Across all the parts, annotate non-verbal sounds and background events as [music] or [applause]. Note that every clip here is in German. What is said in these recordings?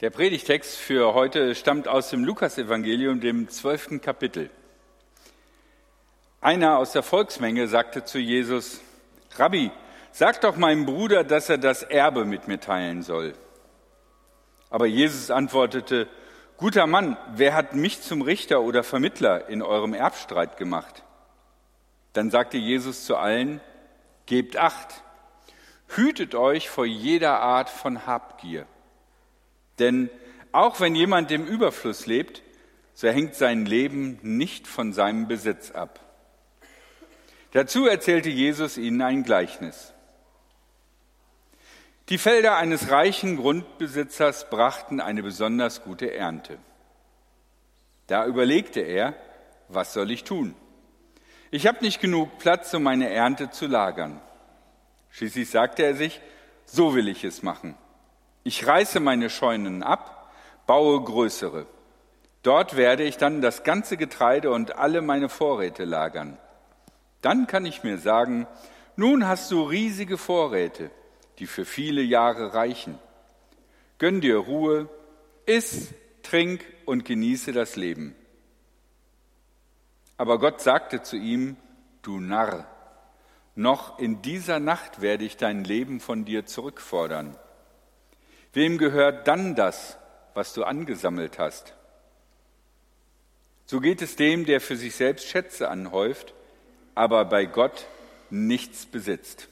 Der Predigtext für heute stammt aus dem Lukasevangelium, dem zwölften Kapitel. Einer aus der Volksmenge sagte zu Jesus, Rabbi, sag doch meinem Bruder, dass er das Erbe mit mir teilen soll. Aber Jesus antwortete, guter Mann, wer hat mich zum Richter oder Vermittler in eurem Erbstreit gemacht? Dann sagte Jesus zu allen, gebt acht, hütet euch vor jeder Art von Habgier denn auch wenn jemand im Überfluss lebt, so hängt sein Leben nicht von seinem Besitz ab. Dazu erzählte Jesus ihnen ein Gleichnis. Die Felder eines reichen Grundbesitzers brachten eine besonders gute Ernte. Da überlegte er, was soll ich tun? Ich habe nicht genug Platz, um meine Ernte zu lagern. Schließlich sagte er sich, so will ich es machen. Ich reiße meine Scheunen ab, baue größere. Dort werde ich dann das ganze Getreide und alle meine Vorräte lagern. Dann kann ich mir sagen, nun hast du riesige Vorräte, die für viele Jahre reichen. Gönn dir Ruhe, iss, trink und genieße das Leben. Aber Gott sagte zu ihm, du Narr, noch in dieser Nacht werde ich dein Leben von dir zurückfordern. Wem gehört dann das, was du angesammelt hast? So geht es dem, der für sich selbst Schätze anhäuft, aber bei Gott nichts besitzt.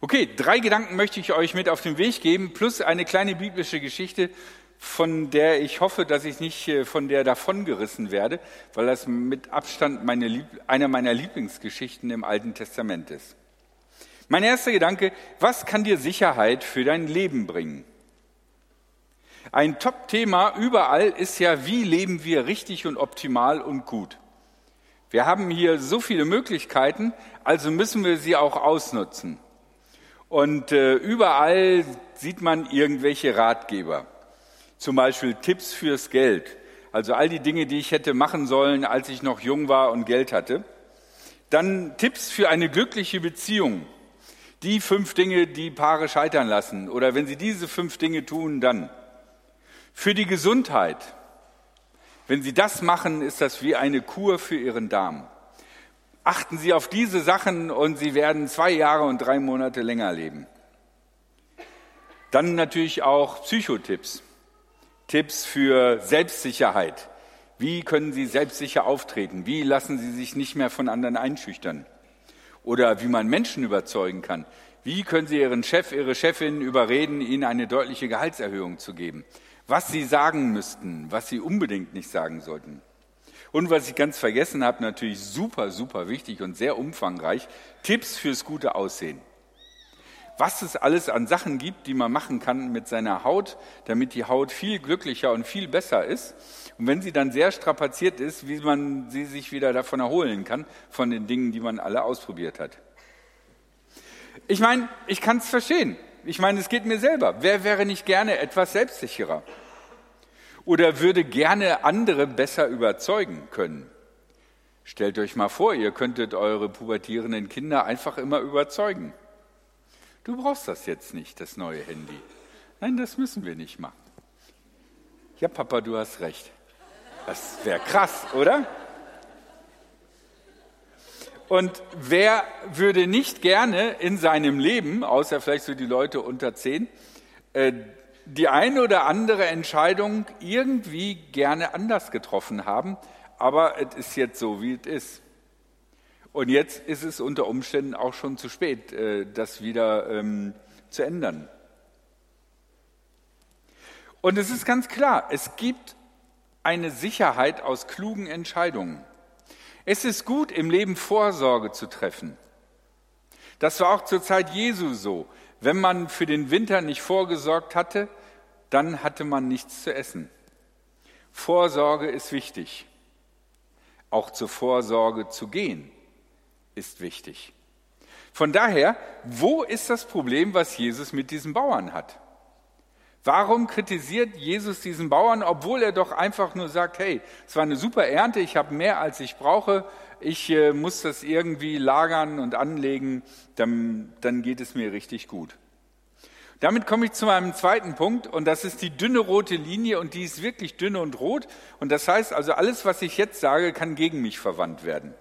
Okay, drei Gedanken möchte ich euch mit auf den Weg geben, plus eine kleine biblische Geschichte, von der ich hoffe, dass ich nicht äh, von der davongerissen werde, weil das mit Abstand meine, einer meiner Lieblingsgeschichten im Alten Testament ist. Mein erster Gedanke, was kann dir Sicherheit für dein Leben bringen? Ein Top-Thema überall ist ja, wie leben wir richtig und optimal und gut. Wir haben hier so viele Möglichkeiten, also müssen wir sie auch ausnutzen. Und äh, überall sieht man irgendwelche Ratgeber, zum Beispiel Tipps fürs Geld, also all die Dinge, die ich hätte machen sollen, als ich noch jung war und Geld hatte. Dann Tipps für eine glückliche Beziehung, die fünf Dinge, die Paare scheitern lassen. Oder wenn sie diese fünf Dinge tun, dann. Für die Gesundheit. Wenn sie das machen, ist das wie eine Kur für ihren Darm. Achten Sie auf diese Sachen und Sie werden zwei Jahre und drei Monate länger leben. Dann natürlich auch Psychotipps. Tipps für Selbstsicherheit. Wie können Sie selbstsicher auftreten? Wie lassen Sie sich nicht mehr von anderen einschüchtern? Oder wie man Menschen überzeugen kann. Wie können Sie Ihren Chef, Ihre Chefin überreden, Ihnen eine deutliche Gehaltserhöhung zu geben? Was Sie sagen müssten, was Sie unbedingt nicht sagen sollten. Und was ich ganz vergessen habe, natürlich super, super wichtig und sehr umfangreich, Tipps fürs gute Aussehen. Was es alles an Sachen gibt, die man machen kann mit seiner Haut, damit die Haut viel glücklicher und viel besser ist. Und wenn sie dann sehr strapaziert ist, wie man sie sich wieder davon erholen kann, von den Dingen, die man alle ausprobiert hat. Ich meine, ich kann es verstehen. Ich meine, es geht mir selber. Wer wäre nicht gerne etwas selbstsicherer? Oder würde gerne andere besser überzeugen können? Stellt euch mal vor, ihr könntet eure pubertierenden Kinder einfach immer überzeugen. Du brauchst das jetzt nicht, das neue Handy. Nein, das müssen wir nicht machen. Ja, Papa, du hast recht. Das wäre krass, oder? Und wer würde nicht gerne in seinem Leben, außer vielleicht so die Leute unter zehn, äh, die eine oder andere Entscheidung irgendwie gerne anders getroffen haben, aber es ist jetzt so, wie es ist. Und jetzt ist es unter Umständen auch schon zu spät, äh, das wieder ähm, zu ändern. Und es ist ganz klar, es gibt eine Sicherheit aus klugen Entscheidungen. Es ist gut, im Leben Vorsorge zu treffen. Das war auch zur Zeit Jesu so. Wenn man für den Winter nicht vorgesorgt hatte, dann hatte man nichts zu essen. Vorsorge ist wichtig. Auch zur Vorsorge zu gehen ist wichtig. Von daher, wo ist das Problem, was Jesus mit diesen Bauern hat? Warum kritisiert Jesus diesen Bauern, obwohl er doch einfach nur sagt, hey, es war eine super Ernte, ich habe mehr als ich brauche, ich äh, muss das irgendwie lagern und anlegen, dann, dann geht es mir richtig gut. Damit komme ich zu meinem zweiten Punkt und das ist die dünne rote Linie und die ist wirklich dünne und rot und das heißt also alles, was ich jetzt sage, kann gegen mich verwandt werden.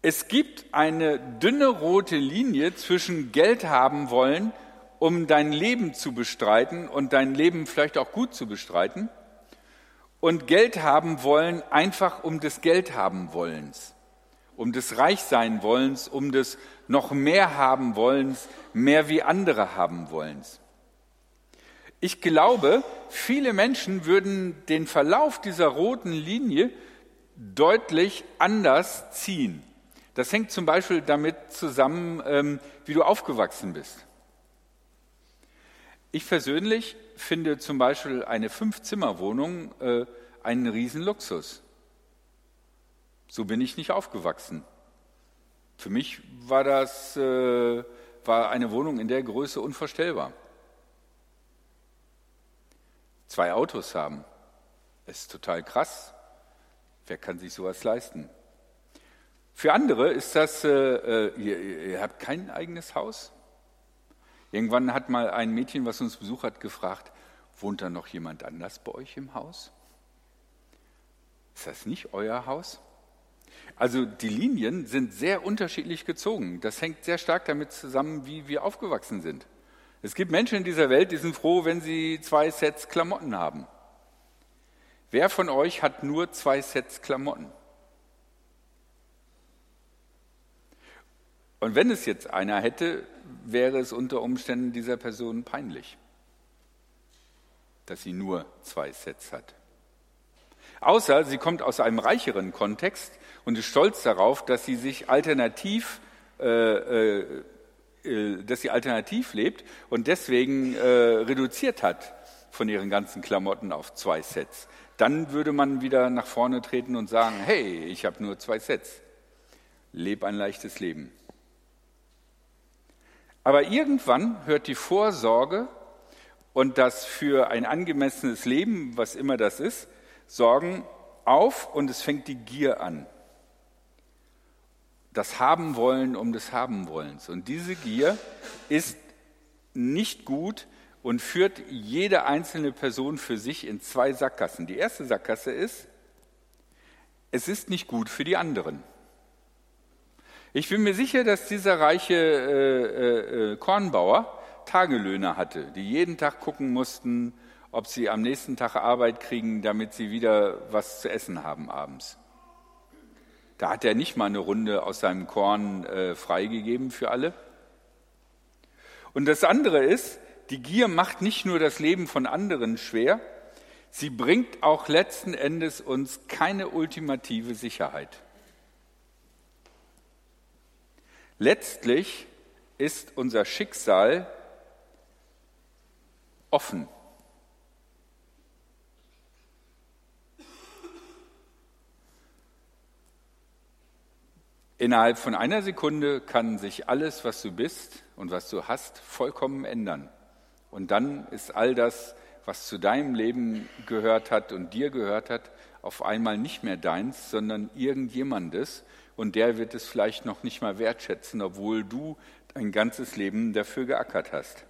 Es gibt eine dünne rote Linie zwischen Geld haben wollen, um dein Leben zu bestreiten und dein Leben vielleicht auch gut zu bestreiten, und Geld haben wollen einfach um des Geld haben wollens, um des Reichsein wollens, um des noch mehr haben wollens, mehr wie andere haben wollens. Ich glaube, viele Menschen würden den Verlauf dieser roten Linie deutlich anders ziehen. Das hängt zum Beispiel damit zusammen, ähm, wie du aufgewachsen bist. Ich persönlich finde zum Beispiel eine Fünf-Zimmer-Wohnung äh, einen Riesenluxus. So bin ich nicht aufgewachsen. Für mich war das äh, war eine Wohnung in der Größe unvorstellbar. Zwei Autos haben, ist total krass. Wer kann sich sowas leisten? Für andere ist das, äh, äh, ihr, ihr habt kein eigenes Haus. Irgendwann hat mal ein Mädchen, was uns besucht hat, gefragt, wohnt da noch jemand anders bei euch im Haus? Ist das nicht euer Haus? Also die Linien sind sehr unterschiedlich gezogen. Das hängt sehr stark damit zusammen, wie wir aufgewachsen sind. Es gibt Menschen in dieser Welt, die sind froh, wenn sie zwei Sets Klamotten haben. Wer von euch hat nur zwei Sets Klamotten? Und wenn es jetzt einer hätte, wäre es unter Umständen dieser Person peinlich, dass sie nur zwei Sets hat. Außer sie kommt aus einem reicheren Kontext und ist stolz darauf, dass sie sich alternativ, äh, äh, äh dass sie alternativ lebt und deswegen äh, reduziert hat von ihren ganzen Klamotten auf zwei Sets. Dann würde man wieder nach vorne treten und sagen, hey, ich habe nur zwei Sets. Leb ein leichtes Leben. Aber irgendwann hört die Vorsorge und das für ein angemessenes Leben, was immer das ist, Sorgen auf und es fängt die Gier an. Das Haben wollen um des Haben wollens. Und diese Gier ist nicht gut und führt jede einzelne Person für sich in zwei Sackgassen. Die erste Sackgasse ist, es ist nicht gut für die anderen. Ich bin mir sicher, dass dieser reiche äh, äh, Kornbauer Tagelöhner hatte, die jeden Tag gucken mussten, ob sie am nächsten Tag Arbeit kriegen, damit sie wieder was zu essen haben abends. Da hat er nicht mal eine Runde aus seinem Korn äh, freigegeben für alle. Und das andere ist, die Gier macht nicht nur das Leben von anderen schwer, sie bringt auch letzten Endes uns keine ultimative Sicherheit. Letztlich ist unser Schicksal offen. Innerhalb von einer Sekunde kann sich alles, was du bist und was du hast, vollkommen ändern. Und dann ist all das, was zu deinem Leben gehört hat und dir gehört hat, auf einmal nicht mehr deins, sondern irgendjemandes und der wird es vielleicht noch nicht mal wertschätzen, obwohl du dein ganzes Leben dafür geackert hast.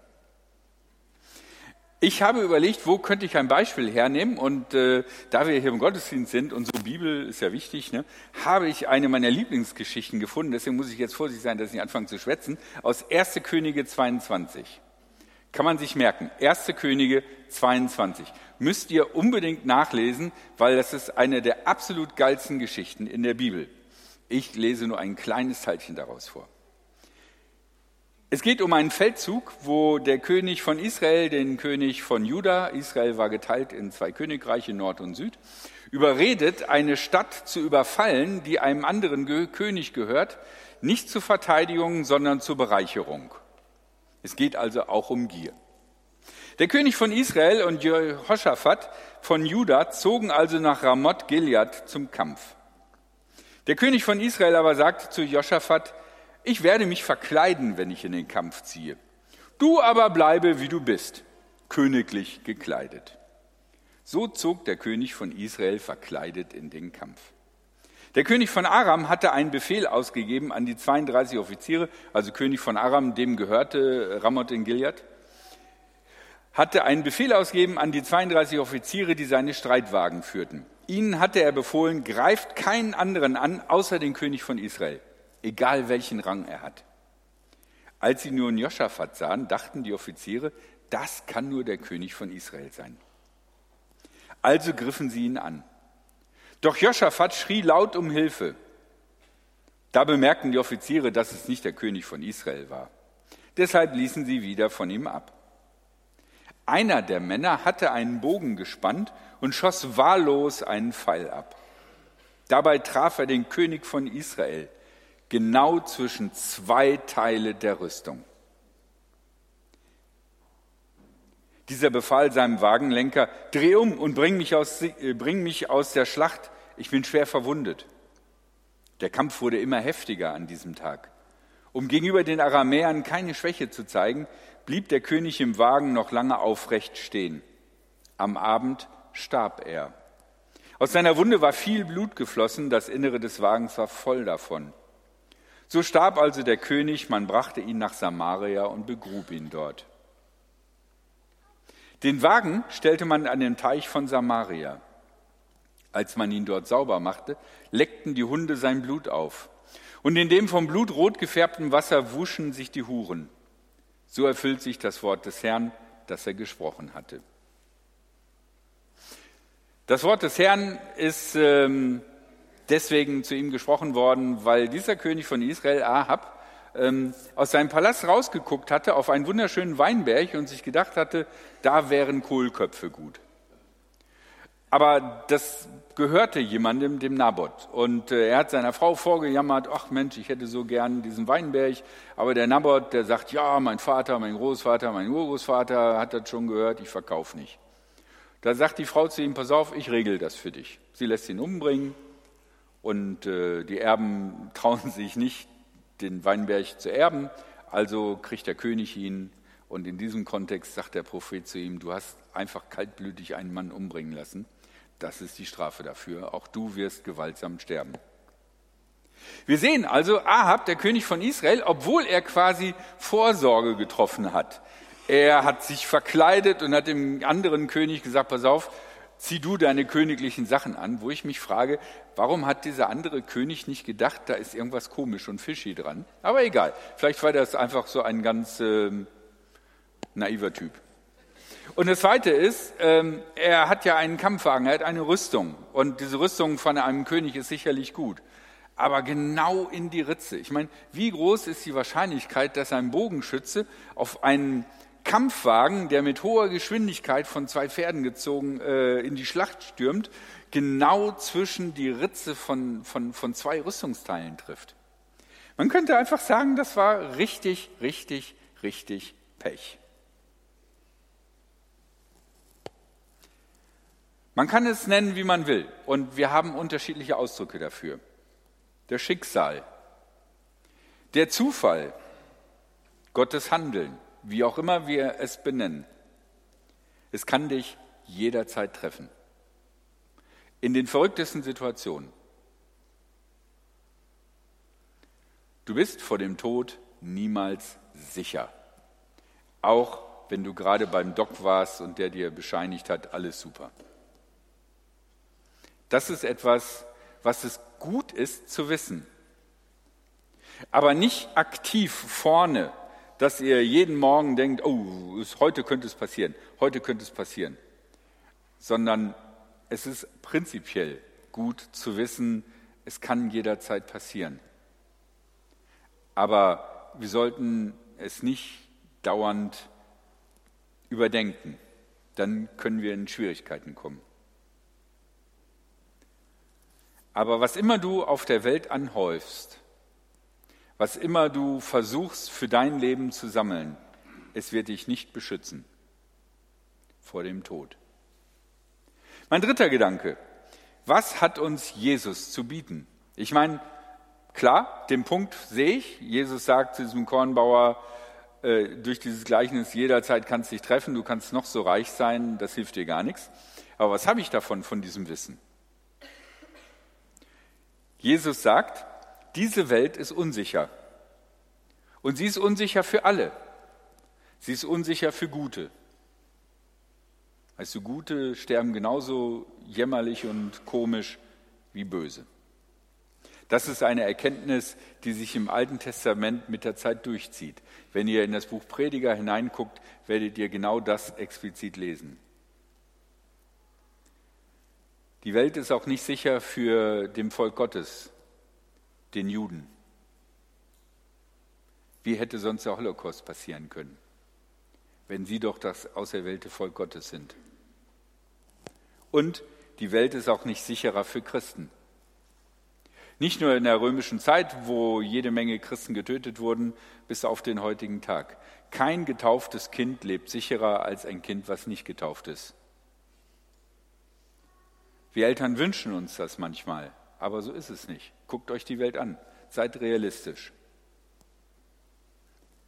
Ich habe überlegt, wo könnte ich ein Beispiel hernehmen und äh, da wir hier im Gottesdienst sind und so Bibel ist ja wichtig, ne, habe ich eine meiner Lieblingsgeschichten gefunden, deswegen muss ich jetzt vorsichtig sein, dass ich anfange zu schwätzen, aus 1. Könige 22. Kann man sich merken, 1. Könige 22. Müsst ihr unbedingt nachlesen, weil das ist eine der absolut geilsten Geschichten in der Bibel. Ich lese nur ein kleines Teilchen daraus vor. Es geht um einen Feldzug, wo der König von Israel den König von Juda, Israel war geteilt in zwei Königreiche, Nord und Süd, überredet, eine Stadt zu überfallen, die einem anderen König gehört, nicht zur Verteidigung, sondern zur Bereicherung. Es geht also auch um Gier. Der König von Israel und Jehoshaphat von Juda zogen also nach Ramoth Gilead zum Kampf. Der König von Israel aber sagte zu Joschafat, ich werde mich verkleiden, wenn ich in den Kampf ziehe. Du aber bleibe, wie du bist, königlich gekleidet. So zog der König von Israel verkleidet in den Kampf. Der König von Aram hatte einen Befehl ausgegeben an die 32 Offiziere, also König von Aram, dem gehörte Ramoth in Gilead, hatte einen Befehl ausgegeben an die 32 Offiziere, die seine Streitwagen führten. Ihnen hatte er befohlen, greift keinen anderen an, außer den König von Israel, egal welchen Rang er hat. Als sie nun Joschafat sahen, dachten die Offiziere, das kann nur der König von Israel sein. Also griffen sie ihn an. Doch Joschafat schrie laut um Hilfe. Da bemerkten die Offiziere, dass es nicht der König von Israel war. Deshalb ließen sie wieder von ihm ab. Einer der Männer hatte einen Bogen gespannt und schoss wahllos einen Pfeil ab. Dabei traf er den König von Israel genau zwischen zwei Teile der Rüstung. Dieser befahl seinem Wagenlenker, dreh um und bring mich, aus, äh, bring mich aus der Schlacht, ich bin schwer verwundet. Der Kampf wurde immer heftiger an diesem Tag. Um gegenüber den Aramäern keine Schwäche zu zeigen, blieb der König im Wagen noch lange aufrecht stehen. Am Abend starb er. Aus seiner Wunde war viel Blut geflossen, das Innere des Wagens war voll davon. So starb also der König, man brachte ihn nach Samaria und begrub ihn dort. Den Wagen stellte man an den Teich von Samaria. Als man ihn dort sauber machte, leckten die Hunde sein Blut auf. Und in dem vom Blut rot gefärbten Wasser wuschen sich die Huren. So erfüllt sich das Wort des Herrn, das er gesprochen hatte. Das Wort des Herrn ist ähm, deswegen zu ihm gesprochen worden, weil dieser König von Israel, Ahab, ähm, aus seinem Palast rausgeguckt hatte auf einen wunderschönen Weinberg und sich gedacht hatte, da wären Kohlköpfe gut. Aber das gehörte jemandem, dem Naboth. Und äh, er hat seiner Frau vorgejammert, ach Mensch, ich hätte so gern diesen Weinberg. Aber der Naboth, der sagt, ja, mein Vater, mein Großvater, mein Urgroßvater hat das schon gehört, ich verkaufe nicht. Da sagt die Frau zu ihm, pass auf, ich regel das für dich. Sie lässt ihn umbringen und äh, die Erben [laughs] trauen sich nicht, den Weinberg zu erben, also kriegt der König ihn. Und in diesem Kontext sagt der Prophet zu ihm, du hast einfach kaltblütig einen Mann umbringen lassen. Das ist die Strafe dafür. Auch du wirst gewaltsam sterben. Wir sehen also, Ahab, der König von Israel, obwohl er quasi Vorsorge getroffen hat. Er hat sich verkleidet und hat dem anderen König gesagt, pass auf, zieh du deine königlichen Sachen an, wo ich mich frage, warum hat dieser andere König nicht gedacht, da ist irgendwas komisch und fishy dran? Aber egal, vielleicht war das einfach so ein ganz äh, naiver Typ. Und das Zweite ist, ähm, er hat ja einen Kampfwagen, er hat eine Rüstung. Und diese Rüstung von einem König ist sicherlich gut. Aber genau in die Ritze. Ich meine, wie groß ist die Wahrscheinlichkeit, dass ein Bogenschütze auf einen Kampfwagen, der mit hoher Geschwindigkeit von zwei Pferden gezogen äh, in die Schlacht stürmt, genau zwischen die Ritze von, von, von zwei Rüstungsteilen trifft. Man könnte einfach sagen, das war richtig, richtig, richtig Pech. Man kann es nennen, wie man will, und wir haben unterschiedliche Ausdrücke dafür. Der Schicksal, der Zufall, Gottes Handeln, wie auch immer wir es benennen. Es kann dich jederzeit treffen. In den verrücktesten Situationen. Du bist vor dem Tod niemals sicher. Auch wenn du gerade beim Doc warst und der dir bescheinigt hat, alles super. Das ist etwas, was es gut ist zu wissen. Aber nicht aktiv vorne dass ihr jeden Morgen denkt, oh, heute könnte es passieren, heute könnte es passieren, sondern es ist prinzipiell gut zu wissen, es kann jederzeit passieren. Aber wir sollten es nicht dauernd überdenken, dann können wir in Schwierigkeiten kommen. Aber was immer du auf der Welt anhäufst, was immer du versuchst für dein Leben zu sammeln, es wird dich nicht beschützen vor dem Tod. Mein dritter Gedanke. Was hat uns Jesus zu bieten? Ich meine, klar, den Punkt sehe ich. Jesus sagt zu diesem Kornbauer äh, durch dieses Gleichnis, jederzeit kannst du dich treffen, du kannst noch so reich sein, das hilft dir gar nichts. Aber was habe ich davon, von diesem Wissen? Jesus sagt, diese Welt ist unsicher. Und sie ist unsicher für alle. Sie ist unsicher für Gute. Weißt du, Gute sterben genauso jämmerlich und komisch wie Böse. Das ist eine Erkenntnis, die sich im Alten Testament mit der Zeit durchzieht. Wenn ihr in das Buch Prediger hineinguckt, werdet ihr genau das explizit lesen. Die Welt ist auch nicht sicher für dem Volk Gottes, den Juden. Wie hätte sonst der Holocaust passieren können, wenn sie doch das auserwählte Volk Gottes sind? Und die Welt ist auch nicht sicherer für Christen. Nicht nur in der römischen Zeit, wo jede Menge Christen getötet wurden, bis auf den heutigen Tag. Kein getauftes Kind lebt sicherer als ein Kind, was nicht getauft ist. Wir Eltern wünschen uns das manchmal, aber so ist es nicht. Guckt euch die Welt an, seid realistisch.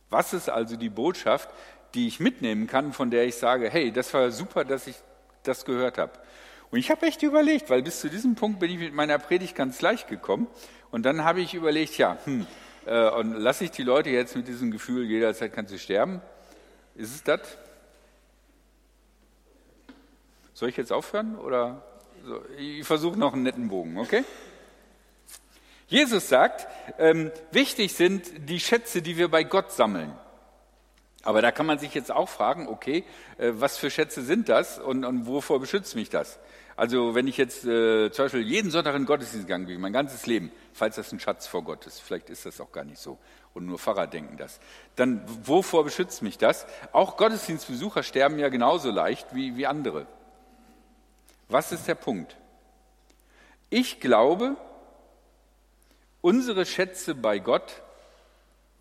Was ist also die Botschaft, die ich mitnehmen kann, von der ich sage, hey, das war super, dass ich das gehört habe. Und ich habe echt überlegt, weil bis zu diesem Punkt bin ich mit meiner Predigt ganz leicht gekommen. Und dann habe ich überlegt, ja, hm, äh, und lasse ich die Leute jetzt mit diesem Gefühl, jederzeit kann sie sterben? Ist es das? Soll ich jetzt aufhören? Oder so, ich versuche noch einen netten Bogen, okay? Jesus sagt, ähm, wichtig sind die Schätze, die wir bei Gott sammeln. Aber da kann man sich jetzt auch fragen, okay, äh, was für Schätze sind das und, und wovor beschützt mich das? Also wenn ich jetzt äh, zum Beispiel jeden Sonntag in Gottesdienst gegangen bin, mein ganzes Leben, falls das ein Schatz vor Gott ist, vielleicht ist das auch gar nicht so und nur Pfarrer denken das, dann wovor beschützt mich das? Auch Gottesdienstbesucher sterben ja genauso leicht wie, wie andere. Was ist der Punkt? Ich glaube, unsere Schätze bei Gott,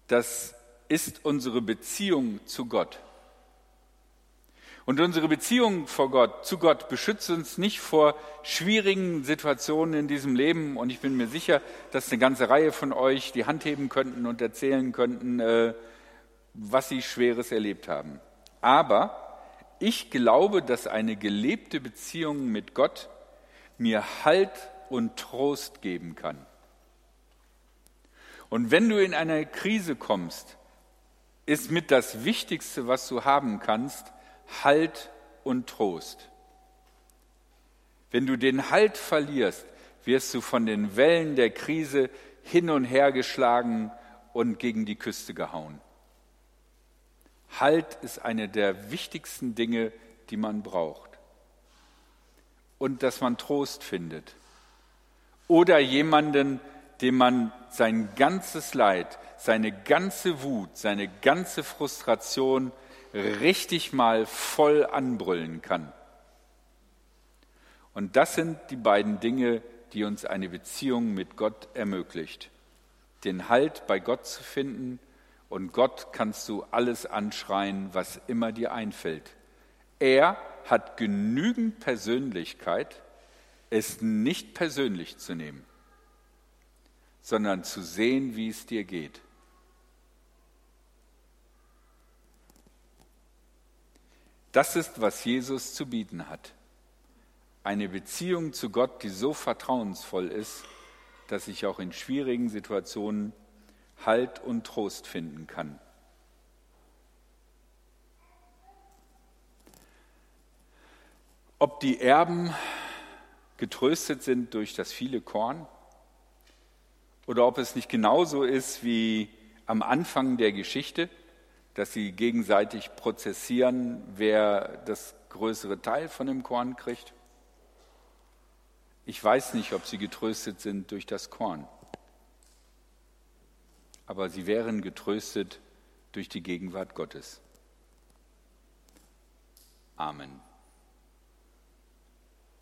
das ist unsere Beziehung zu Gott. Und unsere Beziehung vor Gott, zu Gott beschützt uns nicht vor schwierigen Situationen in diesem Leben. Und ich bin mir sicher, dass eine ganze Reihe von euch die Hand heben könnten und erzählen könnten, äh, was sie Schweres erlebt haben. Aber ich glaube, dass eine gelebte Beziehung mit Gott mir Halt und Trost geben kann. Und wenn du in eine Krise kommst, ist mit das Wichtigste, was du haben kannst, Halt und Trost. Wenn du den Halt verlierst, wirst du von den Wellen der Krise hin und her geschlagen und gegen die Küste gehauen. Halt ist eine der wichtigsten Dinge, die man braucht. Und dass man Trost findet. Oder jemanden, dem man sein ganzes Leid, seine ganze Wut, seine ganze Frustration richtig mal voll anbrüllen kann. Und das sind die beiden Dinge, die uns eine Beziehung mit Gott ermöglicht. Den Halt bei Gott zu finden und Gott kannst du alles anschreien, was immer dir einfällt. Er hat genügend Persönlichkeit, es nicht persönlich zu nehmen, sondern zu sehen, wie es dir geht. Das ist, was Jesus zu bieten hat. Eine Beziehung zu Gott, die so vertrauensvoll ist, dass ich auch in schwierigen Situationen Halt und Trost finden kann. Ob die Erben getröstet sind durch das viele Korn oder ob es nicht genauso ist wie am Anfang der Geschichte, dass sie gegenseitig prozessieren, wer das größere Teil von dem Korn kriegt. Ich weiß nicht, ob sie getröstet sind durch das Korn, aber sie wären getröstet durch die Gegenwart Gottes. Amen.